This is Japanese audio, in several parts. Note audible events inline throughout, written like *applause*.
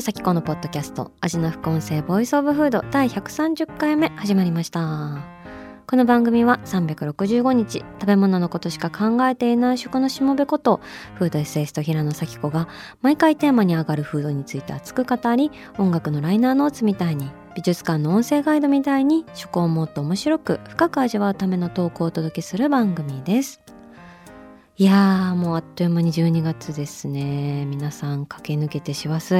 野紗季子のポッドキャスト味な副音声 Voice of Food 第130回目始まりました。この番組は365日食べ物のことしか考えていない食のしもべことフードエッセイスト平野紗季子が毎回テーマに上がるフードについて熱く語り音楽のライナーノーツみたいに美術館の音声ガイドみたいに食をもっと面白く深く味わうための投稿をお届けする番組です。いやーもうあっという間に12月ですね。皆さん駆け抜けて師走。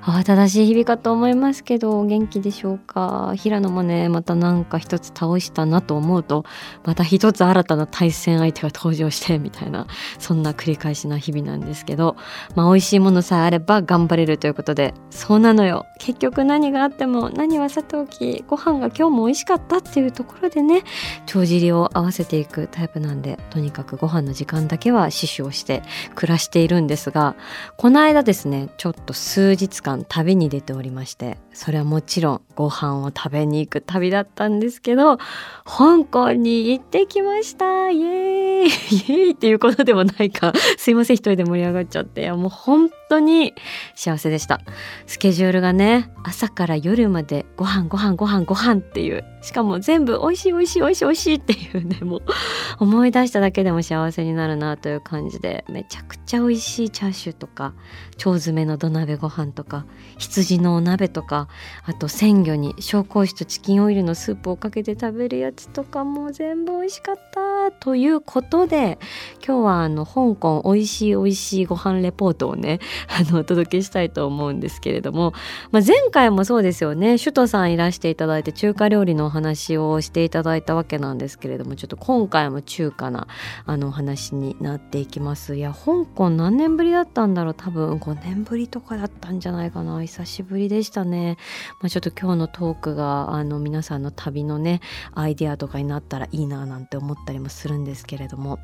慌ただしい日々かと思いますけど元気でしょうか？平野もねまたなんか一つ倒したなと思うとまた一つ新たな対戦相手が登場してみたいなそんな繰り返しな日々なんですけどまあ美味しいものさえあれば頑張れるということでそうなのよ。結局何があっても何はさておきご飯が今日も美味しかったっていうところでね帳尻を合わせていくタイプなんでとにかくご飯の時間だけは死守をして暮らしているんですがこの間ですねちょっと数日間旅に出ておりましてそれはもちろんご飯を食べに行く旅だったんですけど香港に行ってきました。イエーイ。イエーイっていうことでもないか。すいません。一人で盛り上がっちゃって。いやもう本当に幸せでした。スケジュールがね朝から夜までご飯ご飯ご飯ご飯っていうしかも全部美味しい美味しい美味しい美味しいっていうねもう思い出しただけでも幸せになるなという感じでめちゃくちゃ美味しいチャーシューとか腸詰めの土鍋ご飯とか羊のお鍋とかあと鮮魚に紹興酒とチキンオイルのスープをかけて食べるやつとかもう全部美味しかったということで今日はあの香港美味しい美味しいご飯レポートをねあのお届けしたいと思うんですけれども、まあ、前回もそうですよね。首都さんいらしていただいて中華料理のお話をしていただいたわけなんですけれどもちょっと今回も中華なあのお話になっていきます。いや香港何年ぶりだったんだろう。多分5年ぶりとかだったんじゃないかな。久しぶりでしたね、まあ、ちょっと今日のトークがあの皆さんの旅のねアイデアとかになったらいいななんて思ったりもするんですけれども。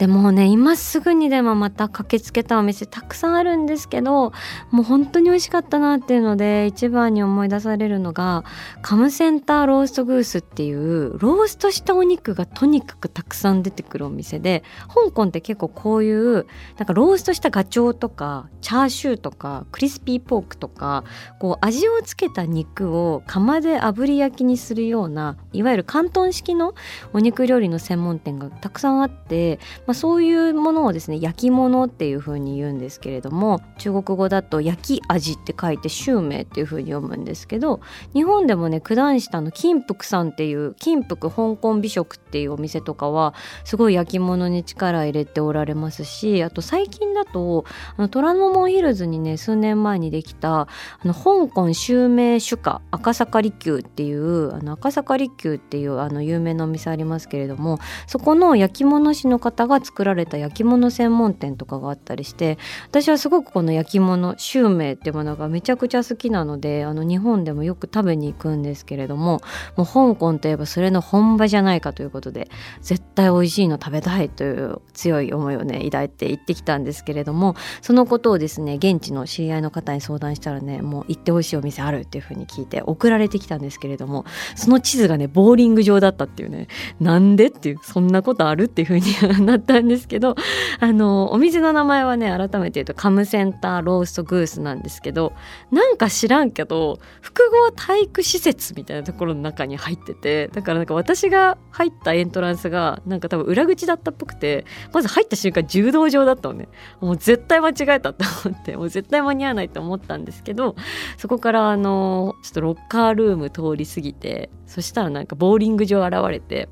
でもね今すぐにでもまた駆けつけたお店たくさんあるんですけどもう本当に美味しかったなっていうので一番に思い出されるのがカムセンターローストグースっていうローストしたお肉がとにかくたくさん出てくるお店で香港って結構こういうなんかローストしたガチョウとかチャーシューとかクリスピーポークとかこう味をつけた肉を釜で炙り焼きにするようないわゆる広東式のお肉料理の専門店がたくさんあってまあ、そういうものをですね焼き物っていう風に言うんですけれども中国語だと焼き味って書いてシュウメイっていう風に読むんですけど日本でもね九段下の金福さんっていう金福香港美食っていうお店とかはすごい焼き物に力入れておられますしあと最近だとあの虎ノ門ヒルズにね数年前にできたあの香港襲名酒家赤坂利休っていうあの赤坂利休っていうあの有名なお店ありますけれどもそこの焼き物師の方が作られた焼き物専門店とかがあったりして私はすごくこの焼き物シュウメイってものがめちゃくちゃ好きなのであの日本でもよく食べに行くんですけれどももう香港といえばそれの本場じゃないかということで絶対美味しいの食べたいという強い思いをね抱いて行ってきたんですけれどもそのことをですね現地の知り合いの方に相談したらねもう行ってほしいお店あるっていうふうに聞いて送られてきたんですけれどもその地図がねボーリング場だったっていうねなんでっていうそんなことあるっていうふうになったんですけどあのお店の名前はね改めて言うとカムセンターローストグースなんですけどなんか知らんけど複合体育施設みたいなところの中に入っててだからなんか私が入ったエントランスがなんか多分裏口だったっぽくてまず入った瞬間柔道場だったのね。もう絶対間違えたって思ってもう絶対間に合わないと思ったんですけどそこからあのちょっとロッカールーム通り過ぎてそしたらなんかボーリング場現れて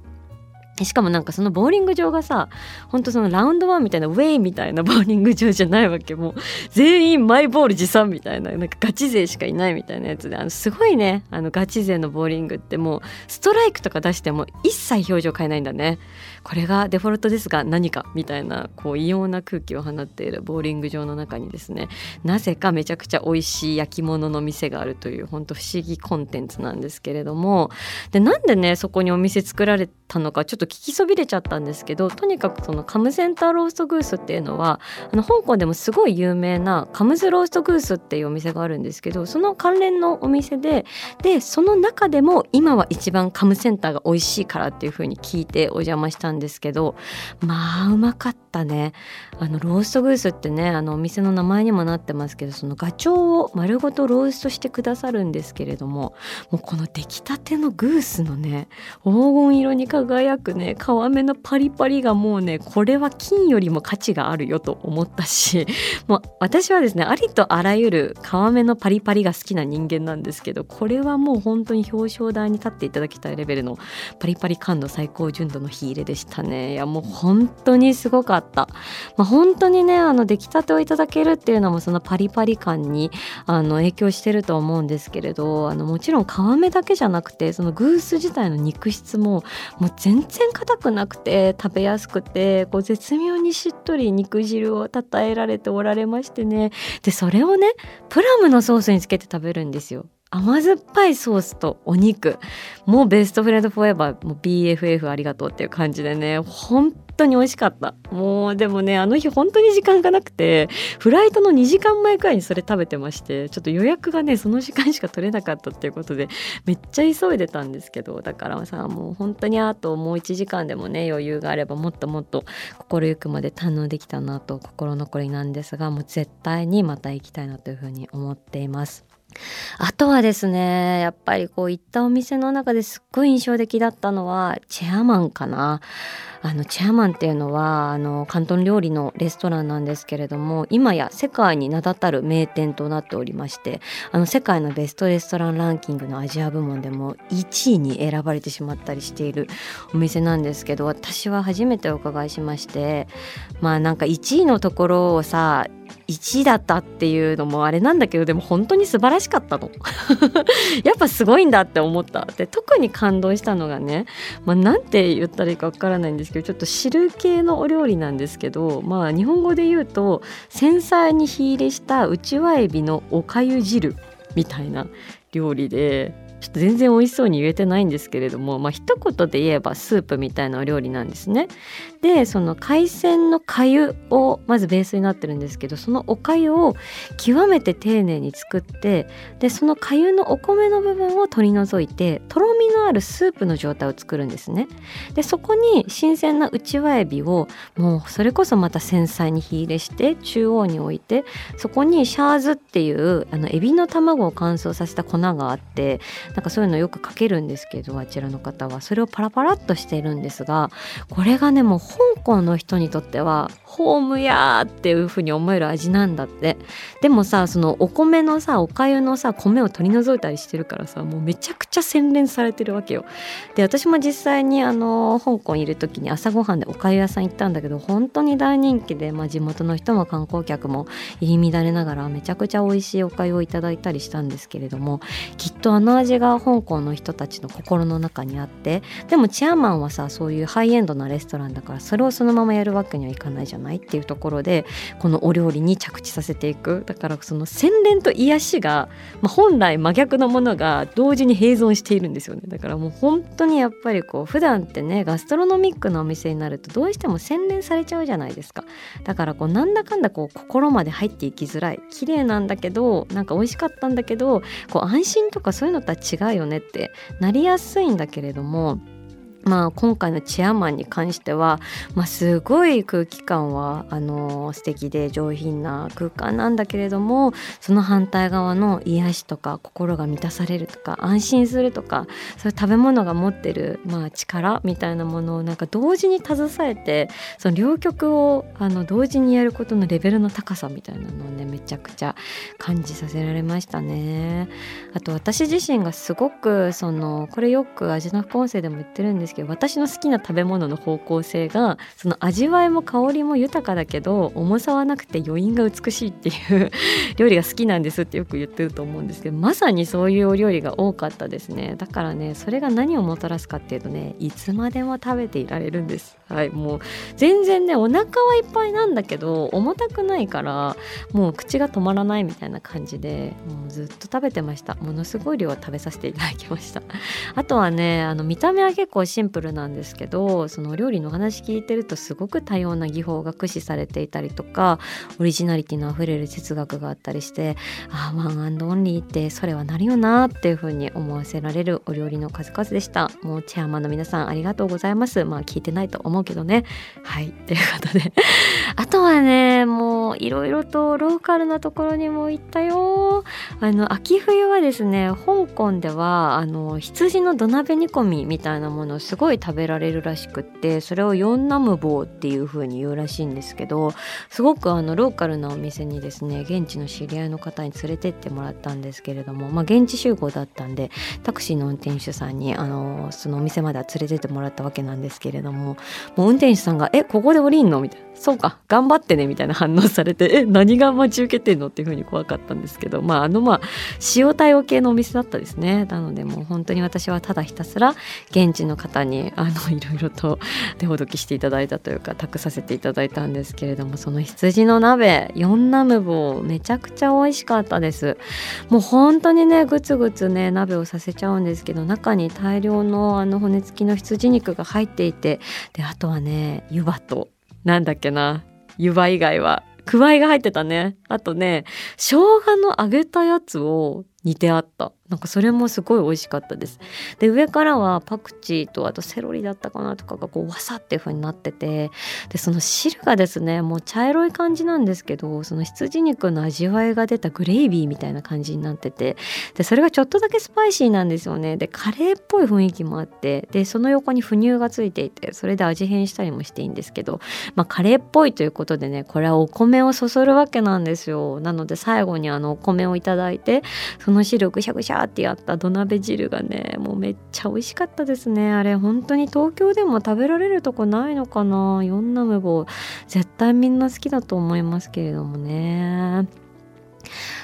しかもなんかそのボーリング場がさほんとそのラウンドワンみたいなウェイみたいなボーリング場じゃないわけ。もう全員マイボール持参みたいななんかガチ勢しかいないみたいなやつであのすごいね。あのガチ勢のボーリングってもうストライクとか出しても一切表情変えないんだね。これがデフォルトですが何かみたいなこう異様な空気を放っているボーリング場の中にですね。なぜかめちゃくちゃ美味しい焼き物の店があるという本当不思議コンテンツなんですけれども。でなんでねそこにお店作られたのかちょっと聞きそびれちゃったんですけどとにかくそのカムセンターローストグースっていうのはあの香港でもすごい有名なカムズローストグースっていうお店があるんですけどその関連のお店ででその中でも今は一番カムセンターが美味しいからっていう風に聞いてお邪魔したんですけどまあうまかったね。あのローストグースってねあのお店の名前にもなってますけどそのガチョウを丸ごとローストしてくださるんですけれどももうこの出来たてのグースのね黄金色に輝くね皮目のパリパリがもうねこれは金よりも価値があるよと思ったし *laughs* もう私はですねありとあらゆる皮目のパリパリが好きな人間なんですけどこれはもう本当に表彰台に立っていただきたいレベルのパリパリ感度最高純度の火入れでしたね。いやもう本当にすごかった、まあ、本当にねあの出来たてをいただけるっていうのもそのパリパリ感にあの影響してると思うんですけれどあのもちろん皮目だけじゃなくてそのグース自体の肉質ももう全然硬くなくて食べやすくてこう絶妙にしっとり肉汁をたたえられておられましてね。でそれをねプラムのソースにつけて食べるんですよ。甘酸っぱいソースとお肉。もうベストフレンドフォーエバー。もう BFF ありがとうっていう感じでね。本当に美味しかったもうでもねあの日本当に時間がなくてフライトの2時間前くらいにそれ食べてましてちょっと予約がねその時間しか取れなかったっていうことでめっちゃ急いでたんですけどだからさもう本当にあともう1時間でもね余裕があればもっともっと心ゆくまで堪能できたなと心残りなんですがもう絶対にまた行きたいなというふうに思っています。あとはですねやっぱりこう行ったお店の中ですっごい印象的だったのはチェアマンかな。あのチェアマンっていうのはあの広東料理のレストランなんですけれども今や世界に名だたる名店となっておりましてあの世界のベストレストランランキングのアジア部門でも1位に選ばれてしまったりしているお店なんですけど私は初めてお伺いしましてまあなんか1位のところをさ1位だったっていうのもあれなんだけどでも本当に素晴らしかったの *laughs* やっぱすごいんだって思ったで特に感動したのがね、まあ、なんて言ったらいいかわからないんですけどちょっと汁系のお料理なんですけどまあ日本語で言うと繊細に火入れしたうちわエビのおかゆ汁みたいな料理でちょっと全然美味しそうに言えてないんですけれども、まあ、一言で言えばスープみたいなお料理なんですね。でその海鮮の粥をまずベースになってるんですけどそのお粥を極めて丁寧に作ってでその粥のお米の部分を取り除いてとろみのあるスープの状態を作るんですね。でそこに新鮮なうちわエビをもうそれこそまた繊細に火入れして中央に置いてそこにシャーズっていうあのエビの卵を乾燥させた粉があってなんかそういうのよくかけるんですけどあちらの方はそれをパラパラっとしているんですがこれがねもう香港の人にとってはホームやーっていう風に思える味なんだって。でもさそのお米のさおかゆのさ米を取り除いたりしてるからさもうめちゃくちゃ洗練されてるわけよ。で私も実際にあの香港いる時に朝ごはんでおかゆ屋さん行ったんだけど本当に大人気で、まあ、地元の人も観光客も入り乱れながらめちゃくちゃ美味しいおかゆをいただいたりしたんですけれどもきっとあの味が香港の人たちの心の中にあってでもチェアマンはさそういうハイエンドなレストランだからそれをそのままやるわけにはいかないじゃないっていうところでこのお料理に着地させていく。だからその洗練と癒しが、まあ、本来真逆のものが同時に併存しているんですよね。だからもう本当にやっぱりこう普段ってねガストロノミックなお店になるとどうしても洗練されちゃうじゃないですか。だからこうなんだかんだこう心まで入っていきづらい。綺麗なんだけどなんか美味しかったんだけどこう安心とかそういうのとは違うよねってなりやすいんだけれどもまあ、今回のチェアマンに関しては、まあ、すごい空気感はあの素敵で上品な空間なんだけれどもその反対側の癒しとか心が満たされるとか安心するとかそういう食べ物が持ってる、まあ、力みたいなものをなんか同時に携えてその両極をあの同時にやることのレベルの高さみたいなのをねめちゃくちゃ感じさせられましたね。あと私自身がすごくそのこれよく味の副音声でも言ってるんですけど私の好きな食べ物の方向性がその味わいも香りも豊かだけど重さはなくて余韻が美しいっていう *laughs* 料理が好きなんですってよく言ってると思うんですけどまさにそういうお料理が多かったですね。だからねそれが何をもたらすかっていうとねいつまでも食べていられるんです。はいもう全然ねお腹はいっぱいなんだけど重たくないからもう口が止まらないみたいな感じでもうずっと食べてました。ものすごい量食べさせていただきました。*laughs* あとはねあの見た目は結構シンプルなんですけどそのお料理の話聞いてるとすごく多様な技法が駆使されていたりとかオリジナリティのあふれる哲学があったりしてああワンアンドオンリーってそれはなるよなっていう風に思わせられるお料理の数々でした。もうチェアマンの皆さんありがとうございます。まあ聞いてないと思うけどね。はい。ということで。*laughs* あとはねもういろいろとローカルなところにも行ったよ。あの秋冬はですね香港ではあの羊の土鍋煮込みみたいなものをすごい食べられるらしくってそれをヨンナムボーっていう風に言うらしいんですけどすごくあのローカルなお店にですね現地の知り合いの方に連れてってもらったんですけれども、まあ、現地集合だったんでタクシーの運転手さんにあのそのお店までは連れてってもらったわけなんですけれどももう運転手さんが「えここで降りんの?」みたいな「そうか頑張ってね」みたいな反応されて「え何が待ち受けてんの?」っていう風に怖かったんですけどまああのまあ塩対応系のお店だったですねなのでもう本当に私はただひたすら現地の方にあのいろいろと手ほどきしていただいたというか託させていただいたんですけれどもその羊の鍋ヨンナムボめちゃくちゃ美味しかったですもう本当にねぐつぐつね鍋をさせちゃうんですけど中に大量のあの骨付きの羊肉が入っていてであとはね湯葉となんだっけな。湯葉以外は。くわいが入ってたね。あとね生姜の揚げたやつを煮てあった。なんかそれもすごい美味しかったです。で上からはパクチーとあとセロリだったかなとかがこうわさっていう風になっててでその汁がですねもう茶色い感じなんですけどその羊肉の味わいが出たグレイビーみたいな感じになっててでそれがちょっとだけスパイシーなんですよね。でカレーっぽい雰囲気もあってでその横に腐乳がついていてそれで味変したりもしていいんですけどまあカレーっぽいということでねこれはお米をそそるわけなんですよ。なので最後にあのお米をいただいてその汁ぐしゃぐしゃーってやった土鍋汁がねもうめっちゃ美味しかったですね。あれ本当に東京でも食べられるとこないのかな。ヨンナムボ絶対みんな好きだと思いますけれどもね。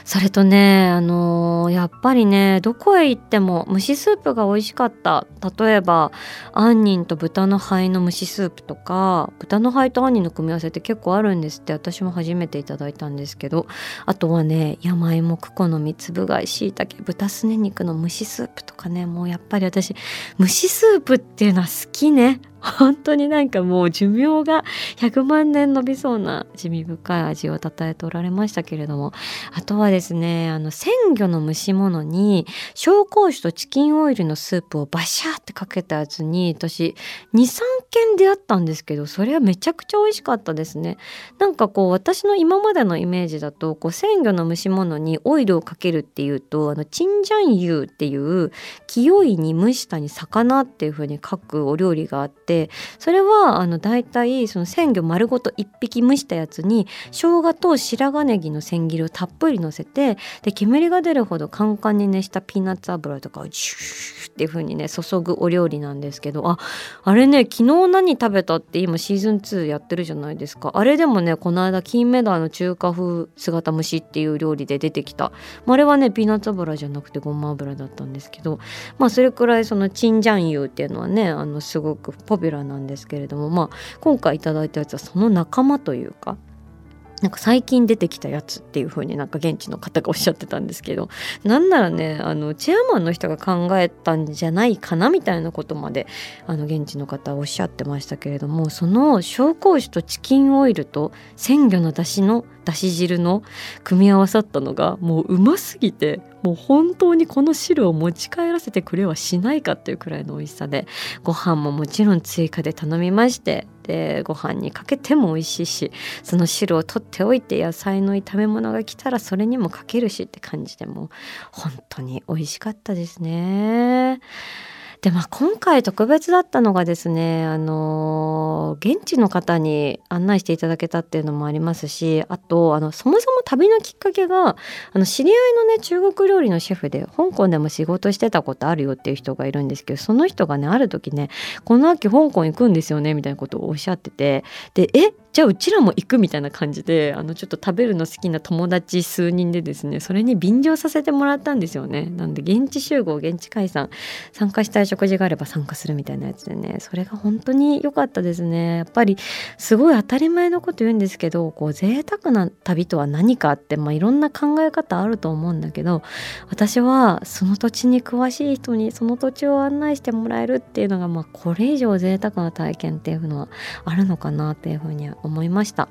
それとねあのー、やっぱりねどこへ行っても蒸しスープが美味しかった。例えば杏仁と豚の肺の蒸しスープとか豚の肺と杏仁の組み合わせって結構あるんですって。私も初めていただいたんですけど。あとはね山芋クコの三つぶ貝しいたけ豚すね肉の蒸しスープとかね。もうやっぱり私蒸しスープっていうのは好きね。本当になんかもう寿命が100万年伸びそうな地味深い味をたたえておられましたけれどもあとはですねあの鮮魚の蒸し物に紹興酒とチキンオイルのスープをバシャーってかけたやつに私23件出会ったんですけどそれはめちゃくちゃ美味しかったですね。なんかこう私の今までのイメージだとこう鮮魚の蒸し物にオイルをかけるっていうとあのチンジャンユーっていう清いに蒸したに魚っていう風に書くお料理があっててそれはあの大体その鮮魚丸ごと1匹蒸したやつに生姜と白髪ネギの千切りをたっぷりのせてで煙が出るほどカンカンに熱したピーナッツ油とかをジューっていう風にね注ぐお料理なんですけどああれね昨日何食べたって今シーズン2やってるじゃないですか。あれでもねこの間金目鯛の中華風姿蒸しっていう料理で出てきた、あ、れはねピーナッツ油じゃなくてごま油だったんですけどまあそれくらいそのチンジャンユーっていうのはねあのすごくポピュラなんですけれどもまあ今回頂いたやつはその仲間というかなんか最近出てきたやつっていう風になんか現地の方がおっしゃってたんですけどなんならねあのチェアマンの人が考えたんじゃないかなみたいなことまであの現地の方おっしゃってましたけれどもその紹興酒とチキンオイルと鮮魚の出汁のだし汁の組み合わさったのがもううますぎてもう本当にこの汁を持ち帰らせてくれはしないかっていうくらいの美味しさでご飯ももちろん追加で頼みましてでご飯にかけても美味しいしその汁を取っておいて野菜の炒め物が来たらそれにもかけるしって感じでも本当に美味しかったですね。でまあ今回特別だったのがですねあの現地の方に案内していただけたっていうのもありますしあとあのそもそも旅のきっかけがあの知り合いのね中国料理のシェフで香港でも仕事してたことあるよっていう人がいるんですけどその人がねある時ねこの秋香港行くんですよねみたいなことをおっしゃっててでえじゃあうちらも行くみたいな感じであのちょっと食べるの好きな友達数人でですねそれに便乗させてもらったんですよね。なんで現地集合現地解散参加したい食事があれば参加するみたいなやつでねそれが本当に良かったですねやっぱりすごい当たり前のこと言うんですけどこう贅沢な旅とは何かって、まあ、いろんな考え方あると思うんだけど私はその土地に詳しい人にその土地を案内してもらえるっていうのが、まあ、これ以上贅沢な体験っていうのはあるのかなっていうふうに思いました。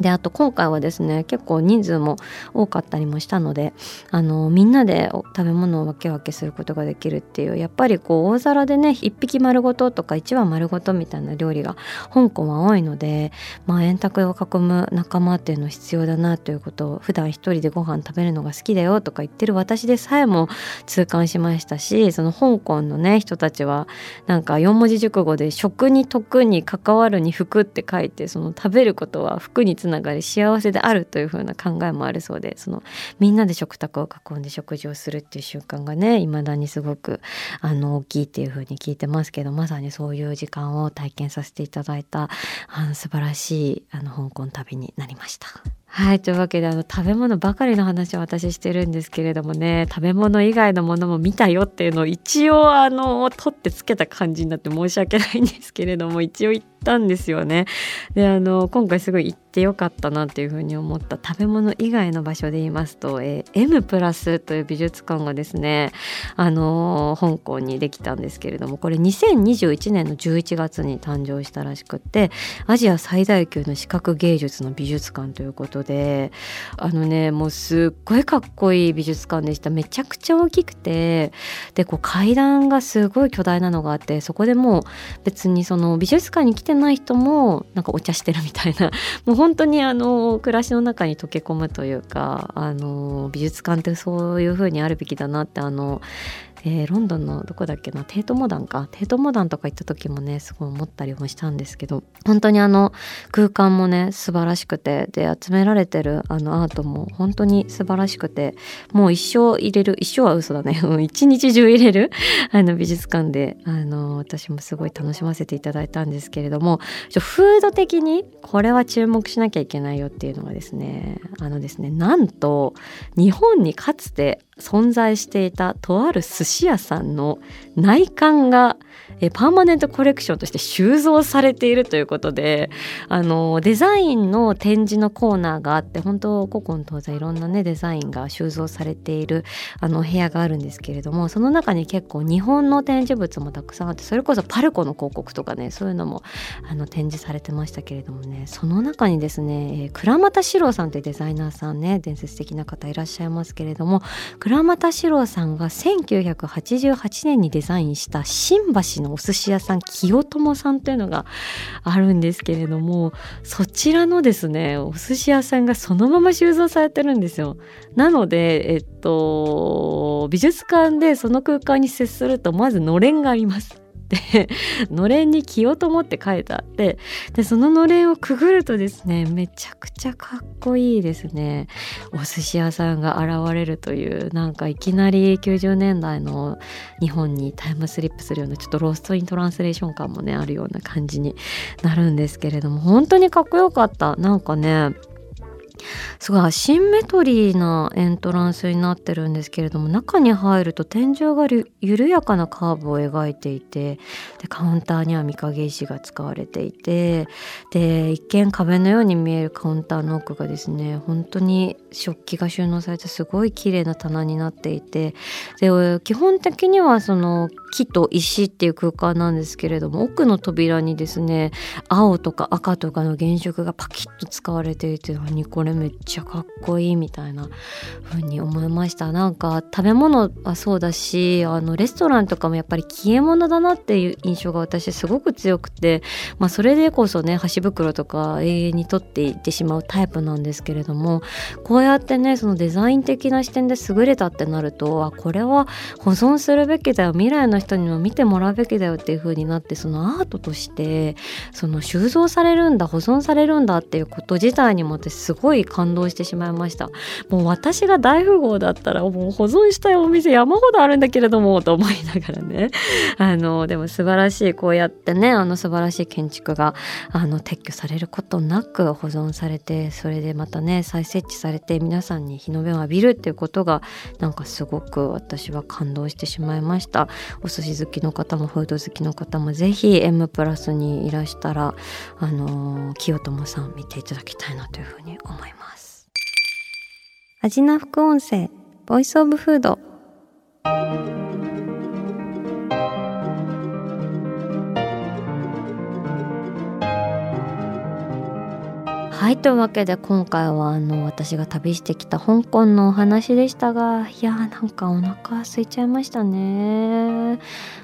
であと今回はですね結構人数も多かったりもしたのであのみんなで食べ物を分け分けすることができるっていうやっぱりこう大皿でね一匹丸ごととか一羽丸ごとみたいな料理が香港は多いので、まあ、円卓を囲む仲間っていうの必要だなということを普段一人でご飯食べるのが好きだよとか言ってる私でさえも痛感しましたしその香港のね人たちはなんか四文字熟語で「食に徳に関わるに服」って書いてその食べることは服につつながり幸せであるというふうな考えもあるそうでそのみんなで食卓を囲んで食事をするっていう習慣がねいまだにすごくあの大きいっていうふうに聞いてますけどまさにそういう時間を体験させていただいたあの素晴らしいあの香港旅になりました。はいというわけであの食べ物ばかりの話を私してるんですけれどもね食べ物以外のものも見たよっていうのを一応あの取ってつけた感じになって申し訳ないんですけれども一応言ったんですよね。であの今回すごい行ってよかったなっていうふうに思った食べ物以外の場所で言いますと、えー、M という美術館がですねあの香港にできたんですけれどもこれ2021年の11月に誕生したらしくってアジア最大級の視覚芸術の美術館ということでであのねもうすっごいかっこいい美術館でした。めちゃくちゃ大きくて。でこう階段がすごい巨大なのがあってそこでもう別にその美術館に来てない人もなんかお茶してるみたいな。*laughs* もう本当にあの暮らしの中に溶け込むというかあの美術館ってそういう風にあるべきだなってあのえー、ロンドンのどこだっけな？テートモダンか。テートモダンとか行った時もねすごい思ったりもしたんですけど本当にあの空間もね素晴らしくてで集められてるあのアートも本当に素晴らしくてもう一生入れる一生は嘘だね。*laughs* 一日中入れるあの美術館であの私もすごい楽しませていただいたんですけれどもフード的にこれは注目しなきゃいけないよっていうのがですねあのですねなんと日本にかつて存在していたとある寿司屋さんの内観がパーマネントコレクションとして収蔵されているということであのデザインの展示のコーナーがあって本当古今東西いろんなねデザインが収蔵されているあの部屋があるんですけれどもその中に結構日本の展示物もたくさんあってそれこそパルコの広告とかねそういうのもあの展示されてましたけれどもねその中にですね、倉俣史郎さんというデザイナーさんね伝説的な方いらっしゃいますけれども倉俣史郎さんが1988年にデザインした新橋のお寿司屋さん清友さんというのがあるんですけれどもそちらのですねお寿司屋さんがそのまま収蔵されてるんですよ。なのでえっと美術館でその空間に接するとまずのれんがあります。で *laughs* のれんに「清友」って書いてあってでそののれんをくぐるとですねめちゃくちゃかっこいいですね。お寿司屋さんが現れるというなんかいきなり90年代の日本にタイムスリップするようなちょっとロストイントランスレーション感もねあるような感じになるんですけれども本当にかっこよかった。なんかねすごいシンメトリーなエントランスになってるんですけれども中に入ると天井が緩やかなカーブを描いていてでカウンターには御影石が使われていてで一見壁のように見えるカウンターの奥がですね本当に食器が収納されてすごい綺麗な棚になっていてで基本的にはその木と石っていう空間なんですけれども奥の扉にですね青とか赤とかの原色がパキッと使われていて何これめっちゃかっこいいみたいな風に思いました。なんか食べ物はそうだしあのレストランとかもやっぱり消え物だなっていう印象が私すごく強くて、まあ、それでこそね箸袋とか永遠に取っていってしまうタイプなんですけれどもこうやってねそのデザイン的な視点で優れたってなるとあこれは保存するべきだよ未来の人にも見てもらうべきだよっていう風になってそのアートとしてその収蔵されるんだ保存されるんだっていうこと自体にも私すごい感動してしまいました。もう私が大富豪だったらもう保存したいお店山ほどあるんだけれどもと思いながらね。*laughs* あのでも素晴らしいこうやってねあの素晴らしい建築があの撤去されることなく保存されてそれでまたね再設置されて皆さんに日の目を浴びるっていうことがなんかすごく私は感動してしまいました。お寿司好きの方もフード好きの方もぜひ M プラスにいらしたらあの清友さん見ていただきたいなというふうに思います。味な副音声ボイスオブフードというわけで今回はあの私が旅してきた香港のお話でしたがいやーなんかお腹空いちゃいましたね。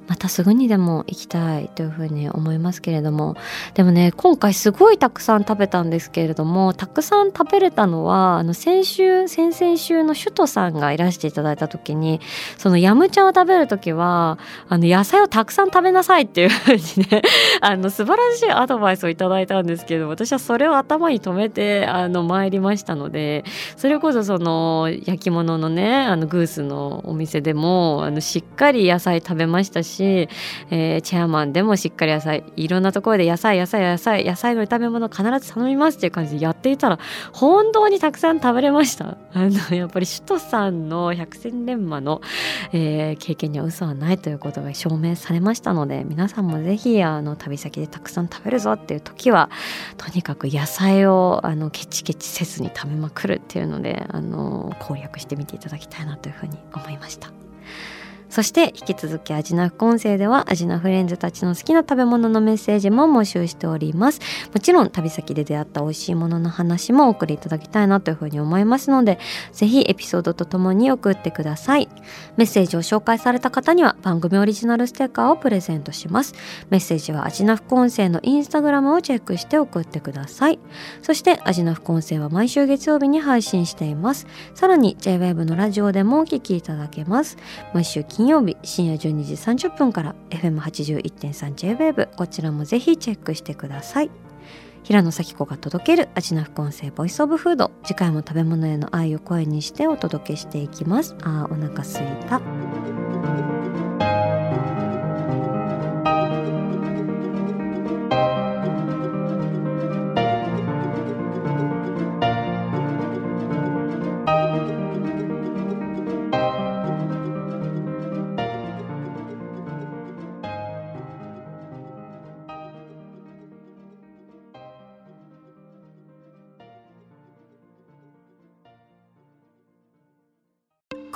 またすぐにでも行きたいというふうに思いますけれども。でもね今回すごいたくさん食べたんですけれどもたくさん食べれたのはあの先週先々週の首都さんがいらしていただいた時にそのヤムチャを食べる時はあの野菜をたくさん食べなさいっていうふうにねあの素晴らしいアドバイスをいただいたんですけど私はそれを頭に止めてあの参りましたのでそれこそその焼き物のねあのグースのお店でもあのしっかり野菜食べましたし、えー、チェアマンでもしっかり野菜いろんなところで野菜野菜野菜野菜の炒め物必ず頼みますっていう感じでやっていたら本当にたくさん食べれました。あのやっぱり首都さんの百戦錬磨の、えー、経験には嘘はないということが証明されましたので皆さんもぜひあの旅先でたくさん食べるぞっていう時はとにかく野菜をあのケチケチせずに食べまくるっていうのであの攻略してみていただきたいなというふうに思いました。そして引き続きアジナ副音声ではアジナフレンズたちの好きな食べ物のメッセージも募集しております。もちろん旅先で出会った美味しいものの話もお送りいただきたいなというふうに思いますのでぜひエピソードとともに送ってください。メッセージを紹介された方には番組オリジナルステッカーをプレゼントします。メッセージはアジナ副音声のインスタグラムをチェックして送ってください。そしてアジナ副音声は毎週月曜日に配信しています。さらに JWAVE のラジオでもお聞きいただけます。毎週金金曜日深夜12時30分から FM81.3JWAVE こちらもぜひチェックしてください。平野咲子が届ける味の副音声ボイスオブフード。次回も食べ物への愛を声にしてお届けしていきます。あーお腹すいた。